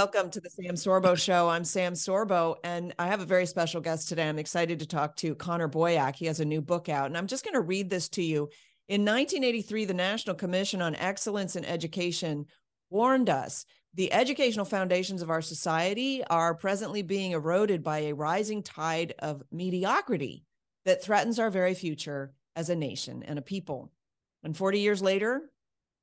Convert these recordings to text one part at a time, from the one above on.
welcome to the Sam Sorbo Show. I'm Sam Sorbo, and I have a very special guest today. I'm excited to talk to Connor Boyack. He has a new book out, and I'm just going to read this to you. In 1983, the National Commission on Excellence in Education warned us the educational foundations of our society are presently being eroded by a rising tide of mediocrity that threatens our very future as a nation and a people. And 40 years later,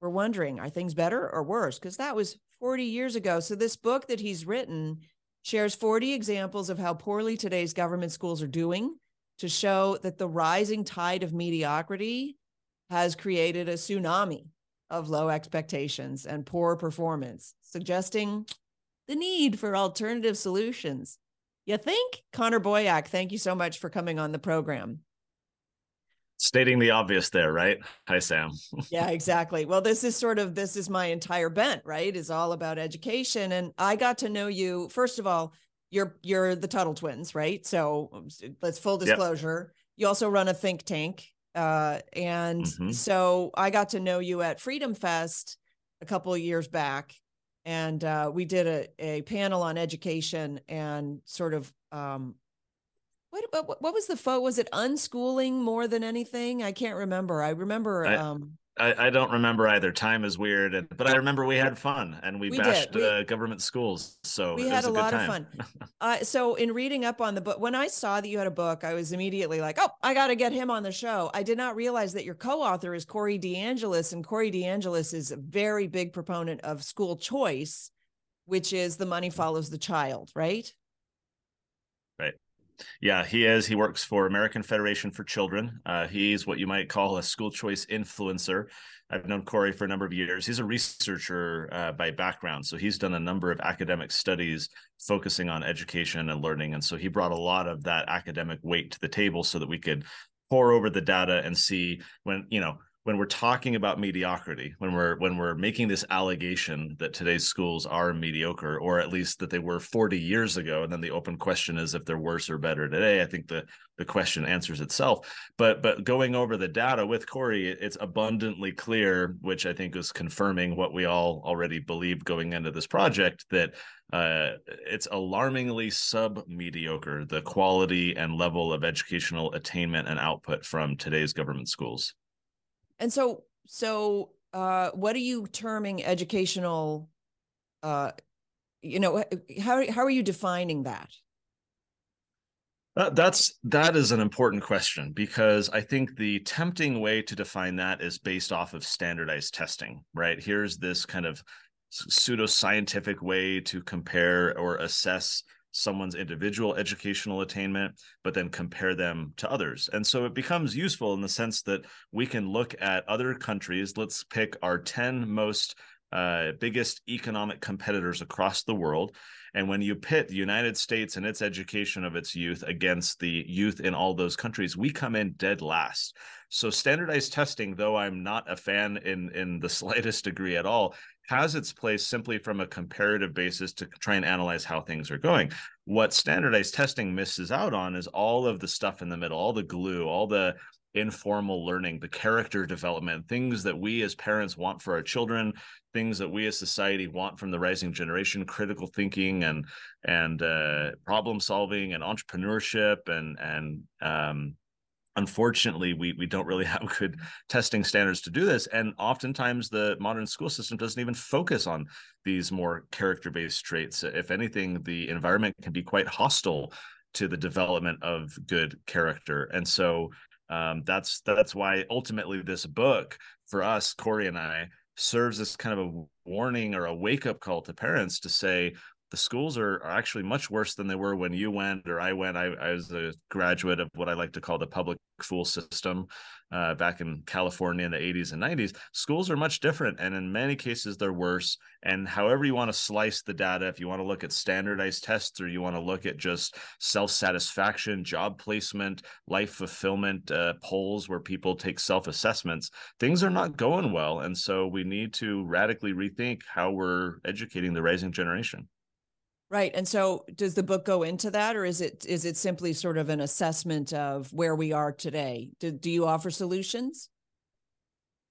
we're wondering are things better or worse? Because that was 40 years ago. So, this book that he's written shares 40 examples of how poorly today's government schools are doing to show that the rising tide of mediocrity has created a tsunami of low expectations and poor performance, suggesting the need for alternative solutions. You think? Connor Boyack, thank you so much for coming on the program stating the obvious there right? Hi sam. Yeah exactly. Well this is sort of this is my entire bent right? Is all about education. And i got to know you first of all you're you're the tuttle twins right? So um, let's full disclosure. Yep. you also run a think tank uh, and mm-hmm. so i got to know you at freedom fest a couple of years back. And uh, we did a, a panel on education and sort of um, what, what, what was the fo? Was it unschooling more than anything? I can't remember. I remember. I, um, I, I, don't remember either. Time is weird, and, but I remember we had fun and we, we bashed we, uh, government schools. So we had a, a lot of fun. uh, so in reading up on the book, when I saw that you had a book, I was immediately like, "Oh, I got to get him on the show." I did not realize that your co-author is Corey DeAngelis, and Corey DeAngelis is a very big proponent of school choice, which is the money follows the child, right? Right. Yeah, he is. He works for American Federation for Children. Uh, he's what you might call a school choice influencer. I've known Corey for a number of years. He's a researcher uh, by background, so he's done a number of academic studies focusing on education and learning, and so he brought a lot of that academic weight to the table so that we could pour over the data and see when you know when we're talking about mediocrity when we're when we're making this allegation that today's schools are mediocre or at least that they were 40 years ago and then the open question is if they're worse or better today i think the the question answers itself. But but going over the data with corey it's abundantly clear which i think is confirming what we all already believed going into this project that uh, it's alarmingly sub mediocre the quality and level of educational attainment and output from today's government schools and so, so uh, what are you terming educational? Uh, you know, how how are you defining that? Uh, that's that is an important question because I think the tempting way to define that is based off of standardized testing, right? Here's this kind of pseudoscientific way to compare or assess someone's individual educational attainment, but then compare them to others. And so it becomes useful in the sense that we can look at other countries. Let's pick our 10 most uh, biggest economic competitors across the world. And when you pit the United States and its education of its youth against the youth in all those countries, we come in dead last. So standardized testing, though I'm not a fan in in the slightest degree at all, has its place simply from a comparative basis to try and analyze how things are going. What standardized testing misses out on is all of the stuff in the middle, all the glue, all the informal learning, the character development, things that we as parents want for our children, things that we as society want from the rising generation, critical thinking and and uh, problem solving and entrepreneurship and and um, unfortunately we we don't really have good testing standards to do this. And oftentimes the modern school system doesn't even focus on these more character based traits. If anything the environment can be quite hostile to the development of good character. And so um, that's that's why ultimately this book for us corey and i serves as kind of a warning or a wake up call to parents to say the schools are, are actually much worse than they were when you went or I went. I, I was a graduate of what I like to call the public school system uh, back in California in the 80s and 90s. Schools are much different, and in many cases, they're worse. And however you want to slice the data, if you want to look at standardized tests or you want to look at just self satisfaction, job placement, life fulfillment uh, polls where people take self assessments, things are not going well. And so we need to radically rethink how we're educating the rising generation. Right. And so does the book go into that or is it is it simply sort of an assessment of where we are today? Do, do you offer solutions?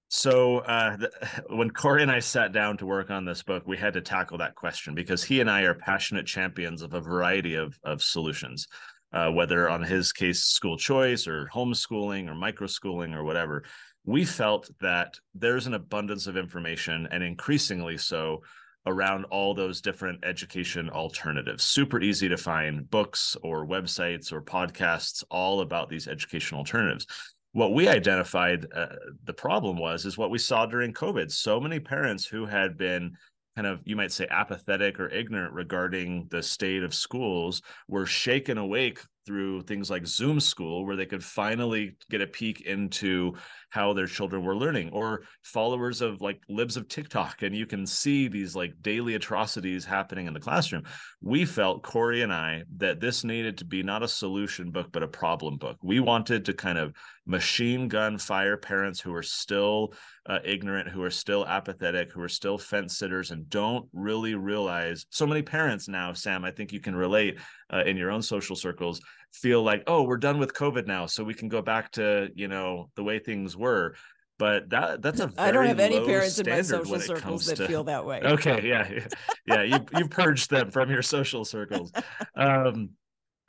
So uh, the, when Corey and I sat down to work on this book, we had to tackle that question because he and I are passionate champions of a variety of of solutions, uh, whether on his case school choice or homeschooling or microschooling or whatever. We felt that there's an abundance of information, and increasingly so, around all those different education alternatives. Super easy to find books or websites or podcasts all about these education alternatives what we identified uh, the problem was is what we saw during covid so many parents who had been kind of you might say apathetic or ignorant regarding the state of schools were shaken awake through things like zoom school where they could finally get a peek into how their children were learning or followers of like libs of tiktok and you can see these like daily atrocities happening in the classroom. We felt corey and i that this needed to be not a solution book but a problem book. We wanted to kind of machine gun fire parents who are still uh, ignorant who are still apathetic who are still fence sitters and don't really realize so many parents now sam i think you can relate uh, in your own social circles feel like oh we're done with covid now so we can go back to you know the way things were but that that's a I don't have any parents in my social circles that to... feel that way. Okay, yeah, yeah, you you've purged them from your social circles. Um,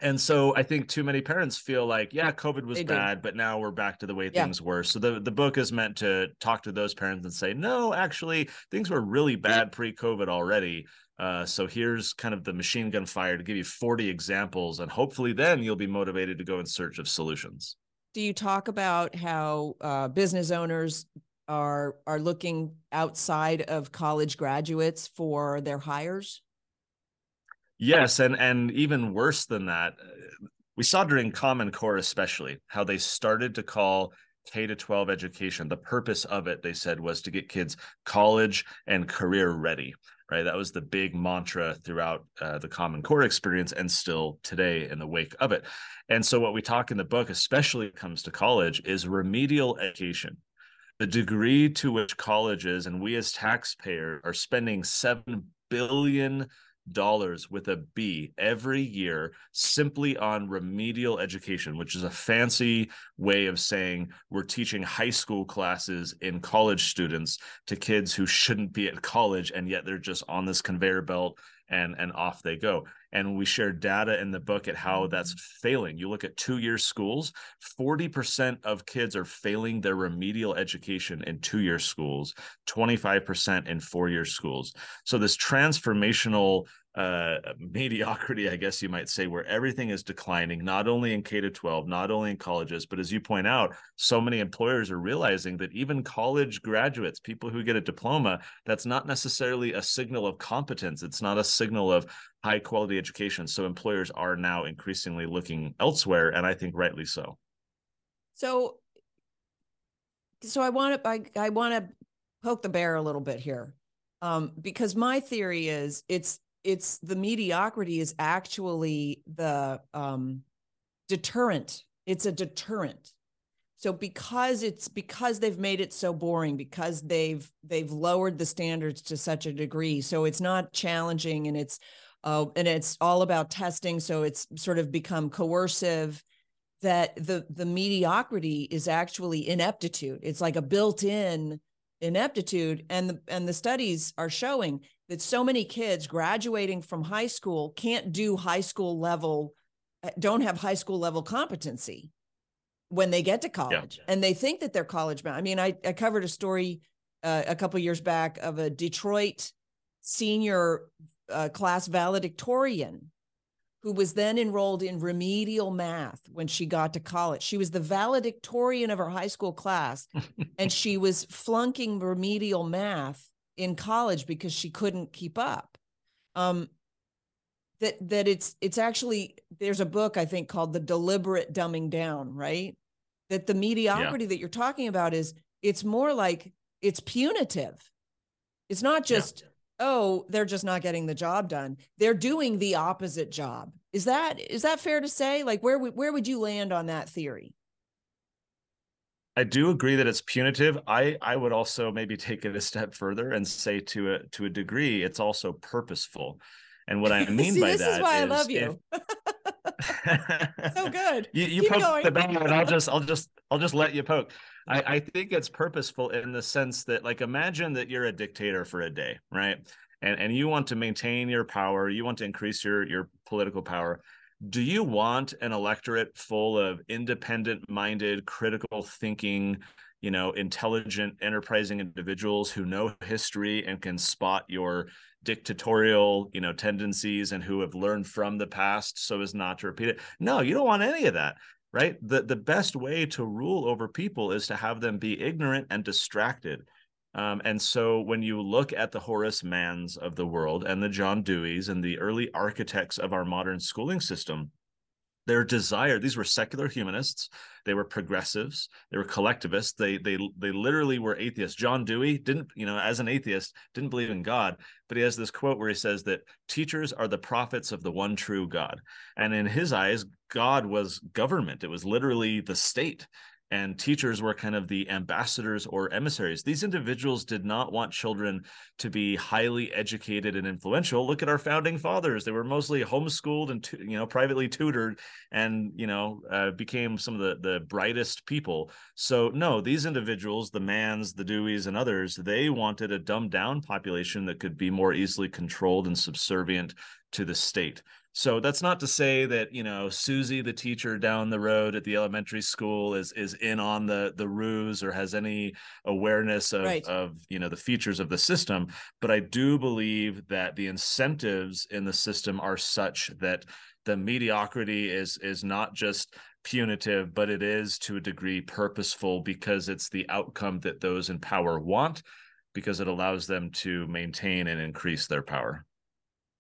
and so I think too many parents feel like, yeah, COVID was bad, but now we're back to the way yeah. things were. So the, the book is meant to talk to those parents and say, no, actually, things were really bad pre-COVID already. Uh, so here's kind of the machine gun fire to give you 40 examples, and hopefully then you'll be motivated to go in search of solutions. Do you talk about how uh, business owners are are looking outside of college graduates for their hires? Yes, and and even worse than that, we saw during Common Core especially how they started to call K to 12 education. The purpose of it, they said, was to get kids college and career ready right? That was the big mantra throughout uh, the Common Core experience and still today in the wake of it. And so, what we talk in the book, especially comes to college, is remedial education. The degree to which colleges and we as taxpayers are spending $7 billion dollars with a B every year simply on remedial education, which is a fancy way of saying we're teaching high school classes in college students to kids who shouldn't be at college and yet they're just on this conveyor belt and and off they go and we share data in the book at how that's failing you look at two year schools 40% of kids are failing their remedial education in two year schools 25% in four year schools so this transformational uh, mediocrity, I guess you might say, where everything is declining, not only in K to 12, not only in colleges, but as you point out, so many employers are realizing that even college graduates, people who get a diploma, that's not necessarily a signal of competence. It's not a signal of high quality education. So employers are now increasingly looking elsewhere, and I think rightly so. So, so I want to I, I want to poke the bear a little bit here, um, because my theory is it's it's the mediocrity is actually the um, deterrent. It's a deterrent. So because it's because they've made it so boring, because they've they've lowered the standards to such a degree, so it's not challenging and it's uh, and it's all about testing. So it's sort of become coercive. That the the mediocrity is actually ineptitude. It's like a built-in ineptitude, and the and the studies are showing that so many kids graduating from high school can't do high school level uh, don't have high school level competency when they get to college yeah. and they think that they're college bound. I mean, I, I covered a story uh, a couple years back of a Detroit senior uh, class valedictorian who was then enrolled in remedial math when she got to college. She was the valedictorian of her high school class and she was flunking remedial math in college because she couldn't keep up. Um, that that it's it's actually there's a book I think called The Deliberate Dumbing Down, right? That the mediocrity yeah. that you're talking about is it's more like it's punitive. It's not just yeah. Oh they're just not getting the job done. They're doing the opposite job. Is that is that fair to say? Like where where would you land on that theory? I do agree that it's punitive. I I would also maybe take it a step further and say to a to a degree it's also purposeful. And what I mean See, by this that is why is I love you. if, so good. you you poke going. the bear, and I'll just I'll just I'll just let you poke. I, I think it's purposeful in the sense that like imagine that you're a dictator for a day, right? And and you want to maintain your power, you want to increase your your political power. Do you want an electorate full of independent minded, critical thinking, you know, intelligent, enterprising individuals who know history and can spot your dictatorial, you know, tendencies and who have learned from the past so as not to repeat it. No, you don't want any of that, right? The the best way to rule over people is to have them be ignorant and distracted. Um, and so when you look at the Horace Manns of the world and the John Deweys and the early architects of our modern schooling system, their desire these were secular humanists they were progressives they were collectivists they they they literally were atheists. John dewey didn't you know as an atheist didn't believe in god but he has this quote where he says that teachers are the prophets of the one true god. And in his eyes god was government. It was literally the state and teachers were kind of the ambassadors or emissaries. These individuals did not want children to be highly educated and influential. Look at our founding fathers; they were mostly homeschooled and you know privately tutored, and you know uh, became some of the the brightest people. So no, these individuals, the Manns, the Deweys, and others, they wanted a dumbed down population that could be more easily controlled and subservient to the state. So that's not to say that you know Susie, the teacher down the road at the elementary school, is is in on the the ruse or has any awareness of right. of you know the features of the system. But I do believe that the incentives in the system are such that the mediocrity is is not just punitive, but it is to a degree purposeful because it's the outcome that those in power want because it allows them to maintain and increase their power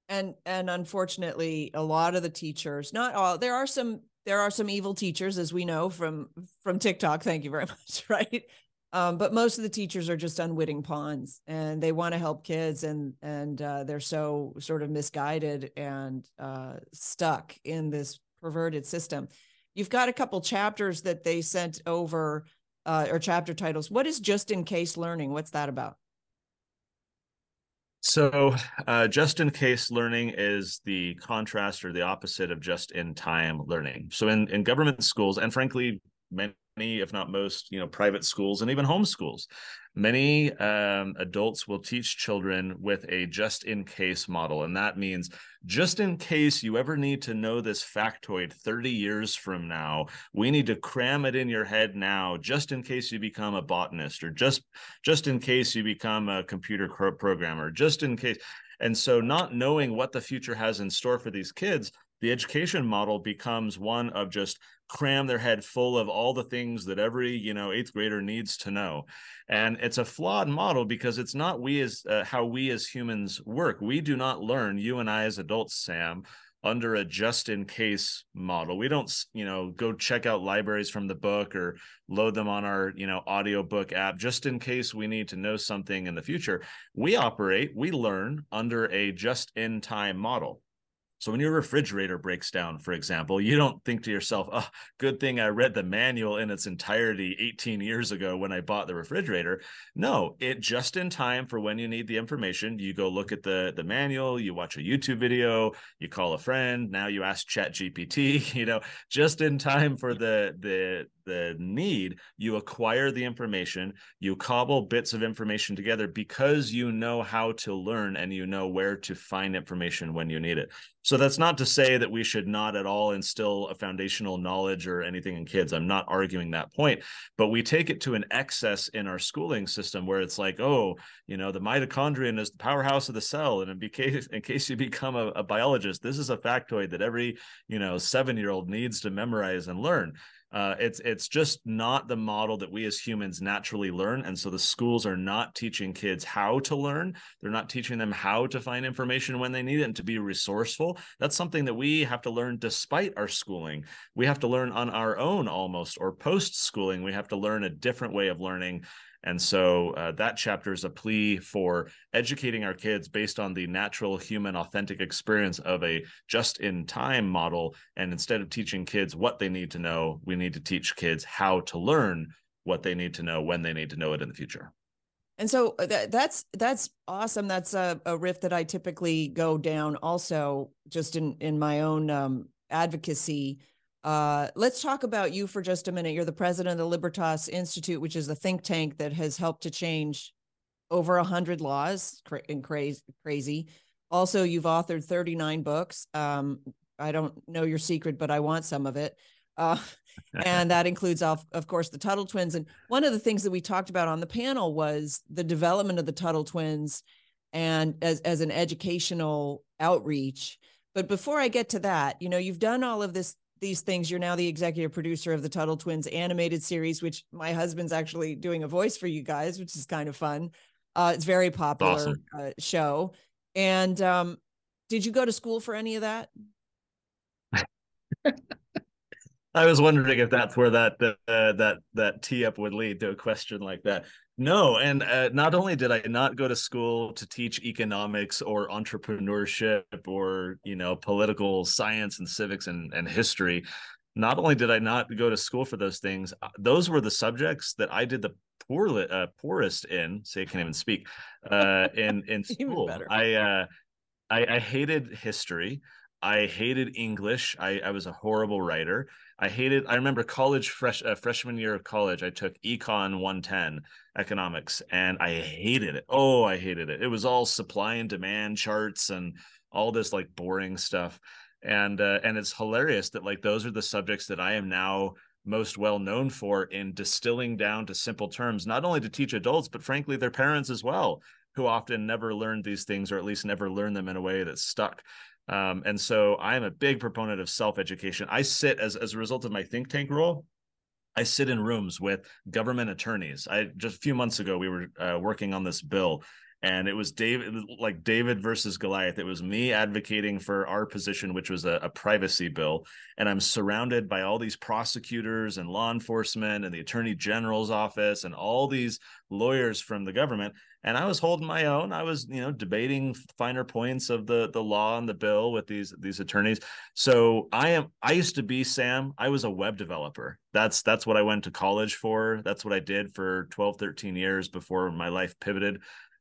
and and unfortunately a lot of the teachers not all there are some there are some evil teachers as we know from from tiktok thank you very much right? Um, but most of the teachers are just unwitting pawns and they want to help kids and and uh, they're so sort of misguided and uh, stuck in this perverted system. You've got a couple chapters that they sent over uh, or chapter titles. What is just in case learning? What's that about so, uh, just in case learning is the contrast or the opposite of just in time learning. So, in, in government schools, and frankly, many, if not most, you know, private schools and even home schools, many um, adults will teach children with a just in case model. And that means just in case you ever need to know this factoid 30 years from now, we need to cram it in your head now, just in case you become a botanist or just, just in case you become a computer programmer, just in case. And so, not knowing what the future has in store for these kids, the education model becomes one of just cram their head full of all the things that every you know eighth grader needs to know. And it's a flawed model because it's not we as uh, how we as humans work. We do not learn you and i as adults sam under a just in case model. We don't you know go check out libraries from the book or load them on our you know audiobook app just in case we need to know something in the future. We operate we learn under a just in time model so when your refrigerator breaks down, for example, you don't think to yourself, "Oh, good thing I read the manual in its entirety 18 years ago when I bought the refrigerator." No, it just in time for when you need the information, you go look at the the manual, you watch a YouTube video, you call a friend, now you ask Chat GPT, you know, just in time for the the the need, you acquire the information, you cobble bits of information together because you know how to learn and you know where to find information when you need it. So that's not to say that we should not at all instill a foundational knowledge or anything in kids. I'm not arguing that point, but we take it to an excess in our schooling system where it's like, oh, you know, the mitochondrion is the powerhouse of the cell, and in case in case you become a, a biologist, this is a factoid that every you know seven year old needs to memorize and learn. Uh, it's it's just not the model that we as humans naturally learn, and so the schools are not teaching kids how to learn. They're not teaching them how to find information when they need it and to be resourceful. That's something that we have to learn despite our schooling. We have to learn on our own almost, or post schooling. We have to learn a different way of learning and so uh, that chapter is a plea for educating our kids based on the natural human authentic experience of a just in time model. And instead of teaching kids what they need to know, we need to teach kids how to learn what they need to know when they need to know it in the future. And so uh, that, that's that's awesome. That's a, a riff that I typically go down also just in in my own um, advocacy. Uh, let's talk about you for just a minute. You're the president of the Libertas Institute, which is a think tank that has helped to change over a hundred laws and crazy, crazy. Also, you've authored 39 books. Um, I don't know your secret, but I want some of it. Uh, and that includes, of, of course, the Tuttle twins. And one of the things that we talked about on the panel was the development of the Tuttle twins and as, as an educational outreach. But before I get to that, you know, you've done all of this these things. You're now the executive producer of the Tuttle Twins animated series, which my husband's actually doing a voice for you guys, which is kind of fun. Uh, it's very popular awesome. uh, show. And um, did you go to school for any of that? I was wondering if that's where that uh, that that tee up would lead to a question like that. No, and uh, not only did I not go to school to teach economics or entrepreneurship or you know political science and civics and, and history, not only did I not go to school for those things, uh, those were the subjects that I did the poor uh, poorest in. Say I can't even speak. Uh, in in school, I, uh, I I hated history. I hated English. I, I was a horrible writer. I hated. I remember college fresh uh, freshman year of college. I took econ 110 economics, and I hated it. Oh, I hated it. It was all supply and demand charts and all this like boring stuff. And uh, and it's hilarious that like those are the subjects that I am now most well known for in distilling down to simple terms, not only to teach adults, but frankly their parents as well, who often never learned these things or at least never learned them in a way that stuck. Um, and so I am a big proponent of self education. I sit as, as a result of my think tank role. I sit in rooms with government attorneys. I just a few months ago we were uh, working on this bill, and it was David like David versus Goliath. It was me advocating for our position, which was a, a privacy bill, and I'm surrounded by all these prosecutors and law enforcement and the attorney general's office and all these lawyers from the government and I was holding my own. I was, you know, debating finer points of the the law and the bill with these these attorneys. So I am. I used to be Sam. I was a web developer. That's that's what I went to college for. That's what I did for 12, 13 years before my life pivoted.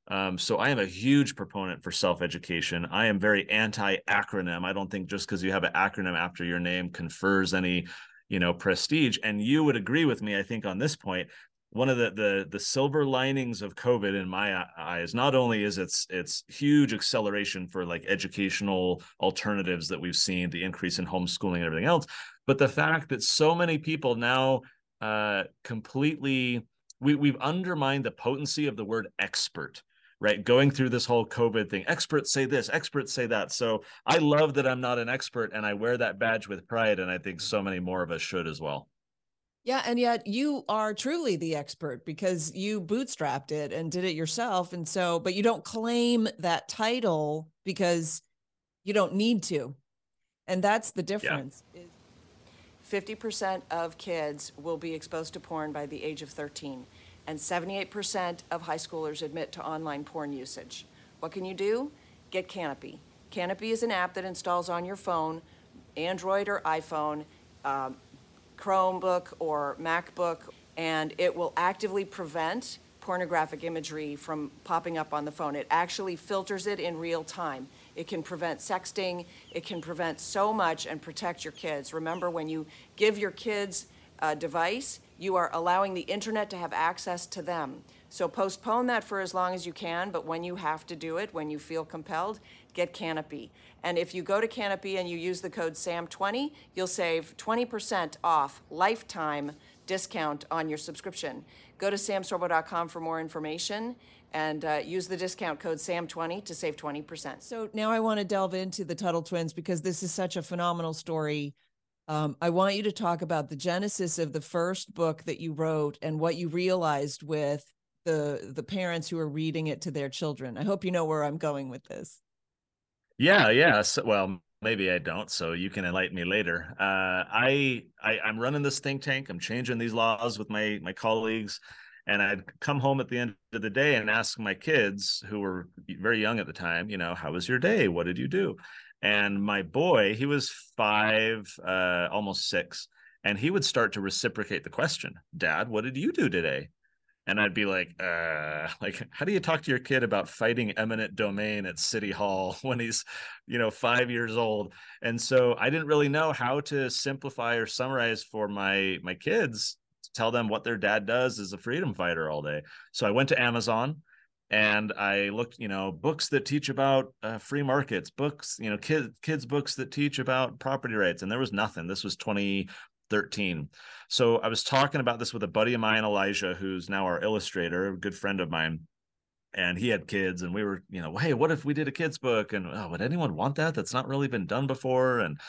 Um, so I am a huge proponent for self education. I am very anti acronym. I don't think just because you have an acronym after your name confers any you know prestige and you would agree with me i think on this point one of the the the silver linings of covid in my eyes not only is its its huge acceleration for like educational alternatives that we've seen the increase in homeschooling and everything else but the fact that so many people now uh completely we we've undermined the potency of the word expert right? Going through this whole covid thing experts say this experts say that. So i love that i'm not an expert and i wear that badge with pride and i think so many more of us should as well yeah, and yet you are truly the expert because you bootstrapped it and did it yourself. And so, but you don't claim that title because you don't need to. And that's the difference. Yeah. 50% of kids will be exposed to porn by the age of 13, and 78% of high schoolers admit to online porn usage. What can you do? Get Canopy. Canopy is an app that installs on your phone, Android or iPhone. Um, Chromebook or MacBook, and it will actively prevent pornographic imagery from popping up on the phone. It actually filters it in real time. It can prevent sexting, it can prevent so much and protect your kids. Remember, when you give your kids a device, you are allowing the internet to have access to them. So postpone that for as long as you can, but when you have to do it, when you feel compelled, get Canopy. And if you go to Canopy and you use the code SAM20, you'll save 20% off lifetime discount on your subscription. Go to samsorbo.com for more information and uh, use the discount code SAM20 to save 20%. So now I want to delve into the Tuttle twins because this is such a phenomenal story. Um, I want you to talk about the genesis of the first book that you wrote and what you realized with the the parents who are reading it to their children. I hope you know where I'm going with this. Yeah, yeah. So, well, maybe I don't. So you can enlighten me later. Uh, I, I I'm running this think tank. I'm changing these laws with my my colleagues, and I'd come home at the end of the day and ask my kids who were very young at the time, you know, how was your day? What did you do? And my boy, he was five, uh, almost six, and he would start to reciprocate the question, Dad, what did you do today? And I'd be like, uh, like, how do you talk to your kid about fighting eminent domain at City Hall when he's, you know, five years old? And so I didn't really know how to simplify or summarize for my my kids to tell them what their dad does as a freedom fighter all day. So I went to Amazon and I looked, you know, books that teach about uh, free markets, books, you know, kids kids books that teach about property rights, and there was nothing. This was 20 13. So I was talking about this with a buddy of mine, Elijah, who's now our illustrator, a good friend of mine. And he had kids, and we were, you know, hey, what if we did a kids book? And oh, would anyone want that? That's not really been done before. And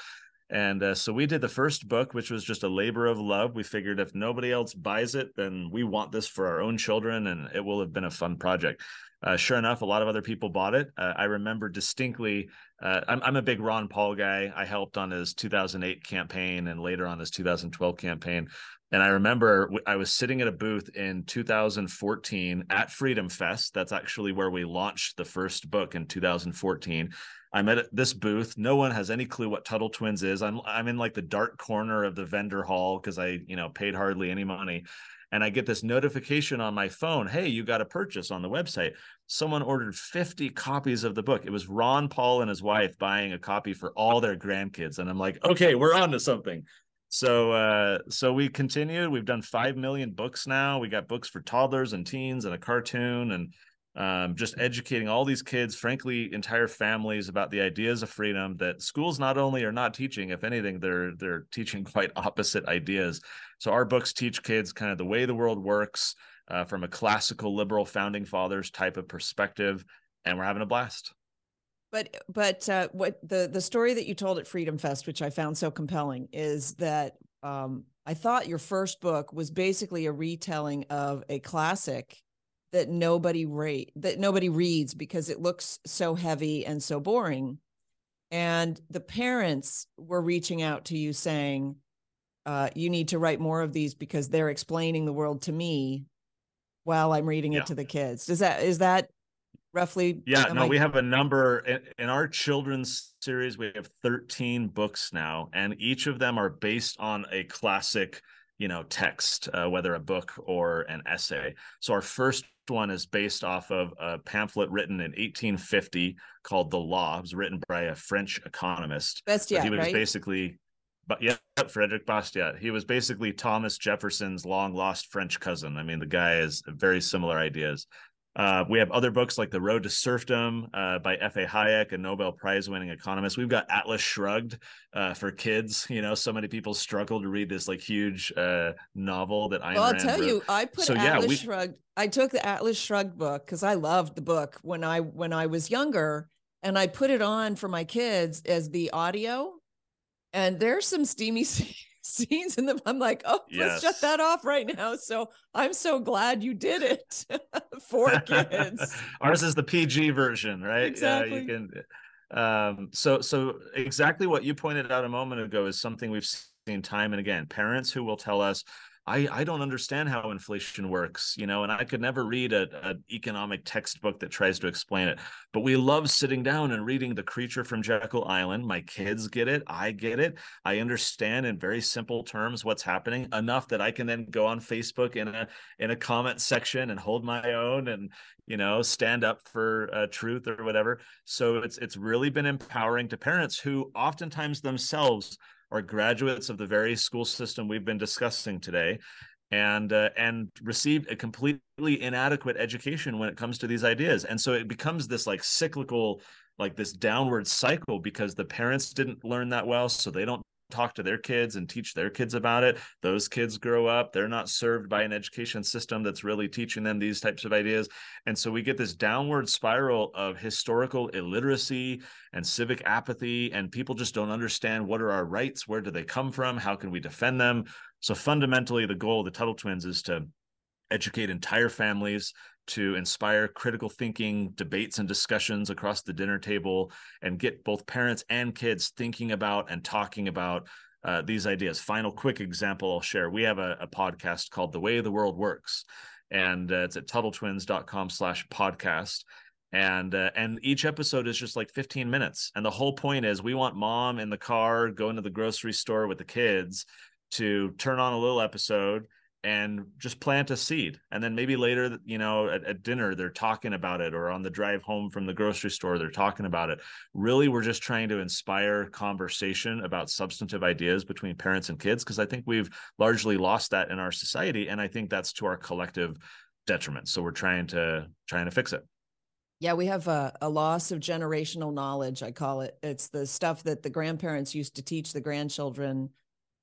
and uh, so we did the first book, which was just a labor of love. We figured if nobody else buys it, then we want this for our own children, and it will have been a fun project. Uh, sure enough, a lot of other people bought it. Uh, I remember distinctly. Uh, I'm, I'm a big Ron Paul guy. I helped on his 2008 campaign and later on his 2012 campaign. And I remember I was sitting at a booth in 2014 at Freedom Fest. That's actually where we launched the first book in 2014. I'm at this booth. No one has any clue what Tuttle Twins is. I'm I'm in like the dark corner of the vendor hall because I, you know, paid hardly any money and I get this notification on my phone hey, you got a purchase on the website. Someone ordered 50 copies of the book. It was Ron Paul and his wife buying a copy for all their grandkids. And I'm like, okay, we're on to something. So uh so we continued. We've done 5 million books now. We got books for toddlers and teens and a cartoon and um, just educating all these kids, frankly, entire families about the ideas of freedom that schools not only are not teaching, if anything, they're they're teaching quite opposite ideas. So our books teach kids kind of the way the world works uh, from a classical liberal founding fathers type of perspective, and we're having a blast. But but uh, what the the story that you told at Freedom Fest, which I found so compelling, is that um, I thought your first book was basically a retelling of a classic that nobody rate that nobody reads because it looks so heavy and so boring. And the parents were reaching out to you saying uh, you need to write more of these because they're explaining the world to me while i'm reading yeah. it to the kids. Does that is that roughly yeah no I... we have a number in, in our children's series we have 13 books now and each of them are based on a classic you know text uh, whether a book or an essay. So our first one is based off of a pamphlet written in 1850 called The Law. It was written by a French economist. Bastiat, he was right? basically, but yeah, Frederick Bastiat. He was basically Thomas Jefferson's long lost French cousin. I mean, the guy has very similar ideas. Uh, we have other books like The Road to Serfdom uh, by F.A. Hayek, a Nobel Prize winning economist. We've got Atlas Shrugged uh, for kids. You know, so many people struggle to read this like huge uh, novel that I. Well, I'll tell wrote. you, I put so, Atlas yeah, we... Shrugged. I took the Atlas Shrugged book because I loved the book when I when I was younger, and I put it on for my kids as the audio. And there's some steamy scenes in them. I'm like, oh, yes. let's shut that off right now. So I'm so glad you did it for kids. Ours is the PG version, right? Exactly. Uh, you can. Um, so so exactly what you pointed out a moment ago is something we've seen time and again. Parents who will tell us, I, I don't understand how inflation works, you know, and I could never read an economic textbook that tries to explain it. But we love sitting down and reading The Creature from Jekyll Island. My kids get it. I get it. I understand in very simple terms what's happening enough that I can then go on Facebook in a in a comment section and hold my own and you know stand up for uh, truth or whatever. So it's it's really been empowering to parents who oftentimes themselves are graduates of the very school system we've been discussing today and uh, and received a completely inadequate education when it comes to these ideas. And so it becomes this like cyclical like this downward cycle because the parents didn't learn that well so they don't talk to their kids and teach their kids about it. Those kids grow up they're not served by an education system that's really teaching them these types of ideas. And so we get this downward spiral of historical illiteracy and civic apathy and people just don't understand what are our rights where do they come from how can we defend them? So fundamentally the goal of the tuttle twins is to educate entire families to inspire critical thinking, debates, and discussions across the dinner table, and get both parents and kids thinking about and talking about uh, these ideas. Final quick example I'll share. We have a, a podcast called The Way the World Works, and uh, it's at TuttleTwins.com slash podcast. And uh, and each episode is just like 15 minutes. And the whole point is we want mom in the car going to the grocery store with the kids to turn on a little episode and just plant a seed. And then maybe later you know at, at, dinner they're talking about it or on the drive home from the grocery store they're talking about it. Really we're just trying to inspire conversation about substantive ideas between parents and kids because i think we've largely lost that in our society and i think that's to our collective detriment. So we're trying to trying to fix it. Yeah, we have a, a, loss of generational knowledge, I call it. It's the stuff that the grandparents used to teach the grandchildren,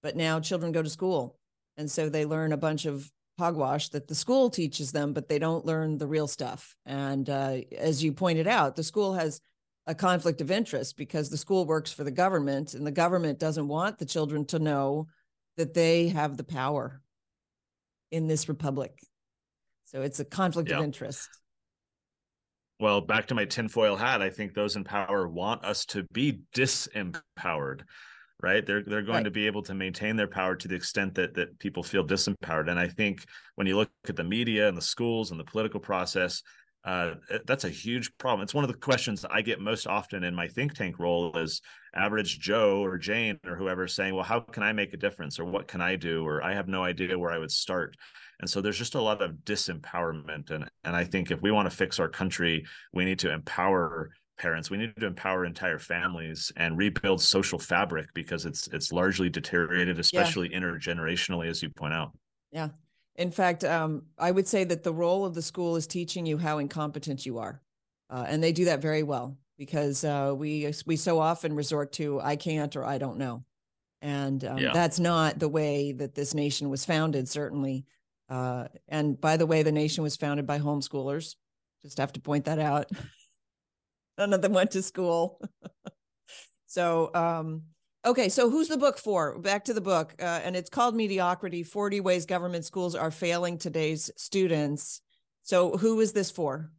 but now children go to school and so they learn a bunch of hogwash that the school teaches them, but they don't learn the real stuff. And uh, as you pointed out, the school has a conflict of interest because the school works for the government and the government doesn't want the children to know that they have the power in this republic. So it's a conflict of interest. Well, back to my tinfoil hat, I think those in power want us to be disempowered right they're they're going right. to be able to maintain their power to the extent that that people feel disempowered and i think when you look at the media and the schools and the political process uh, that's a huge problem. It's one of the questions I get most often in my think tank role is average Joe or Jane or whoever saying, well, how can I make a difference or what can I do? Or I have no idea where I would start. And so there's just a lot of disempowerment. And, and I think if we want to fix our country, we need to empower parents we need to empower entire families and rebuild social fabric because it's it's largely deteriorated especially yeah. intergenerationally as you point out. Yeah. In fact um, i would say that the role of the school is teaching you how incompetent you are uh, and they do that very well because uh, we we so often resort to i can't or i don't know. And um, yeah. that's not the way that this nation was founded certainly. Uh, and by the way the nation was founded by homeschoolers. Just have to point that out None of them went to school. so, um, okay. So, who's the book for? Back to the book. Uh, and it's called Mediocrity 40 Ways Government Schools Are Failing Today's Students. So, who is this for?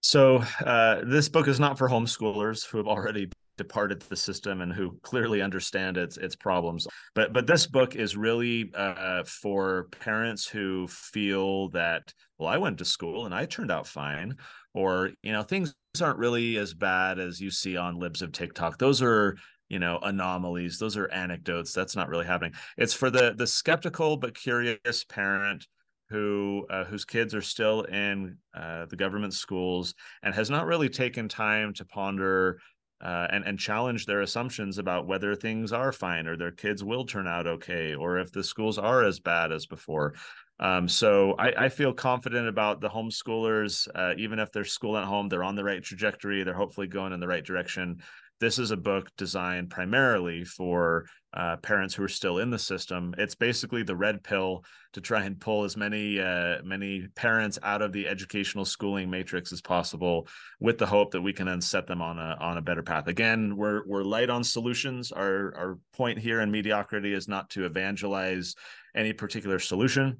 So, uh, this book is not for homeschoolers who have already departed the system and who clearly understand its its problems. But but this book is really uh, for parents who feel that well, I went to school and I turned out fine, or you know things aren't really as bad as you see on libs of tiktok. Those are you know anomalies. Those are anecdotes. That's not really happening. It's for the the skeptical but curious parent who uh, whose kids are still in uh, the government schools and has not really taken time to ponder uh, and and challenge their assumptions about whether things are fine or their kids will turn out okay or if the schools are as bad as before um, so I, I, feel confident about the homeschoolers, uh, even if they're schooling at home, they're on the right trajectory. They're hopefully going in the right direction. This is a book designed primarily for uh, parents who are still in the system. It's basically the red pill to try and pull as many uh, many parents out of the educational schooling matrix as possible, with the hope that we can then set them on a on a better path. Again, we're we're light on solutions. Our our point here in mediocrity is not to evangelize any particular solution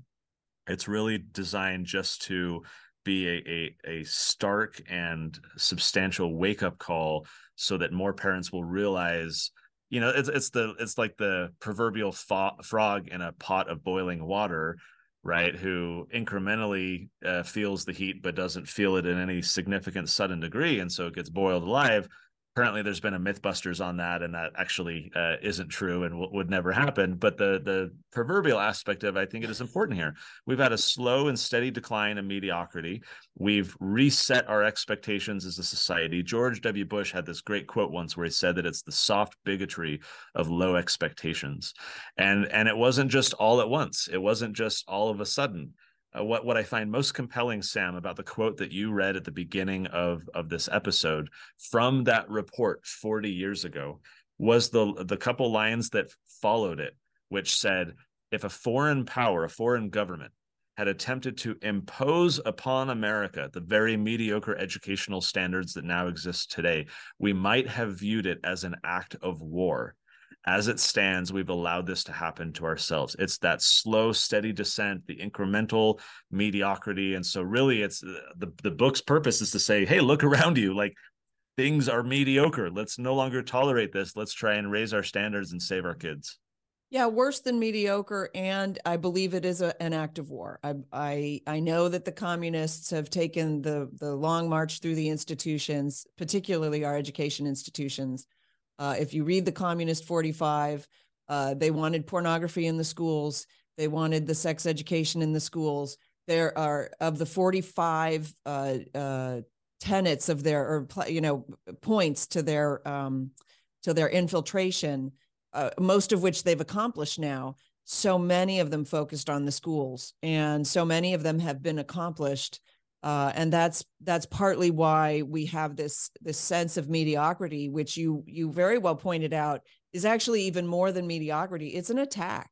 it's really designed just to be a, a, a stark and substantial wake up call so that more parents will realize you know it's it's the it's like the proverbial fo- frog in a pot of boiling water right who incrementally uh, feels the heat but doesn't feel it in any significant sudden degree and so it gets boiled alive apparently there's been a mythbusters on that and that actually uh, isn't true and w- would never happen but the the proverbial aspect of i think it is important here. We've had a slow and steady decline in mediocrity. We've reset our expectations as a society. George w. Bush had this great quote once where he said that it's the soft bigotry of low expectations. And and it wasn't just all at once. It wasn't just all of a sudden uh, what what I find most compelling, Sam, about the quote that you read at the beginning of of this episode from that report 40 years ago was the the couple lines that followed it, which said, "If a foreign power, a foreign government, had attempted to impose upon America the very mediocre educational standards that now exist today, we might have viewed it as an act of war." As it stands, we've allowed this to happen to ourselves. It's that slow, steady descent, the incremental mediocrity. And so, really, it's uh, the, the book's purpose is to say, hey, look around you. Like things are mediocre. Let's no longer tolerate this. Let's try and raise our standards and save our kids. Yeah, worse than mediocre, and I believe it is a, an act of war. I, I I know that the communists have taken the the long march through the institutions, particularly our education institutions, uh, if you read the Communist 45, uh, they wanted pornography in the schools. They wanted the sex education in the schools. There are of the 45 uh, uh, tenets of their, or you know, points to their um, to their infiltration, uh, most of which they've accomplished now. So many of them focused on the schools, and so many of them have been accomplished. Uh, and that's that's partly why we have this this sense of mediocrity, which you you very well pointed out is actually even more than mediocrity. It's an attack.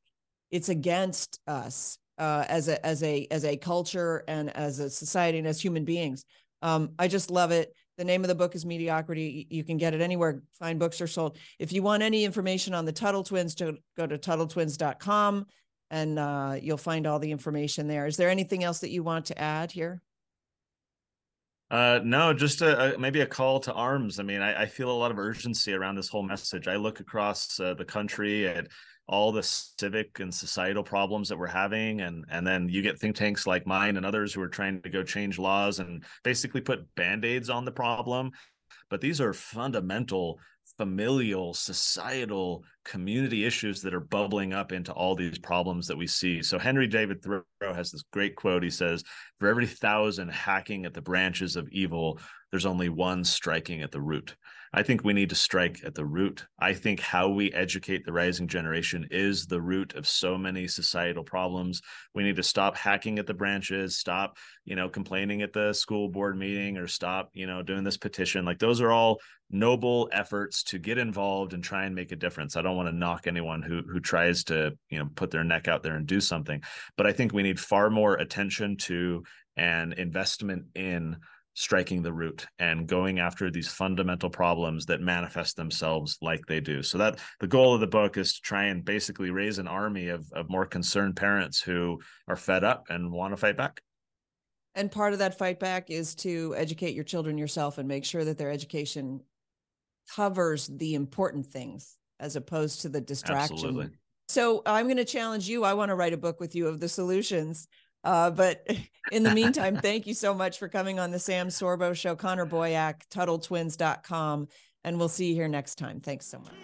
It's against us uh, as a as a as a culture and as a society and as human beings. Um, I just love it. The name of the book is Mediocrity. You can get it anywhere fine books are sold. If you want any information on the Tuttle Twins, to go to TuttleTwins.com and uh, you'll find all the information there. Is there anything else that you want to add here? Uh, no, just a, a, maybe a call to arms. I mean, I, I, feel a lot of urgency around this whole message. I look across uh, the country at all the civic and societal problems that we're having, and and then you get think tanks like mine and others who are trying to go change laws and basically put band aids on the problem. But these are fundamental familial, societal, community issues that are bubbling up into all these problems that we see. So Henry David Thoreau has this great quote. He says, "For every thousand hacking at the branches of evil, there's only one striking at the root." I think we need to strike at the root. I think how we educate the rising generation is the root of so many societal problems. We need to stop hacking at the branches, stop, you know, complaining at the school board meeting or stop, you know, doing this petition. Like those are all noble efforts to get involved and try and make a difference. I don't want to knock anyone who who tries to, you know, put their neck out there and do something, but I think we need far more attention to and investment in striking the root and going after these fundamental problems that manifest themselves like they do. So that the goal of the book is to try and basically raise an army of, of more concerned parents who are fed up and want to fight back. And part of that fight back is to educate your children yourself and make sure that their education covers the important things as opposed to the distraction. Absolutely. So I'm going to challenge you. I want to write a book with you of the solutions uh, but in the meantime, thank you so much for coming on the Sam Sorbo Show, Connor Boyack, TuttleTwins.com. And we'll see you here next time. Thanks so much.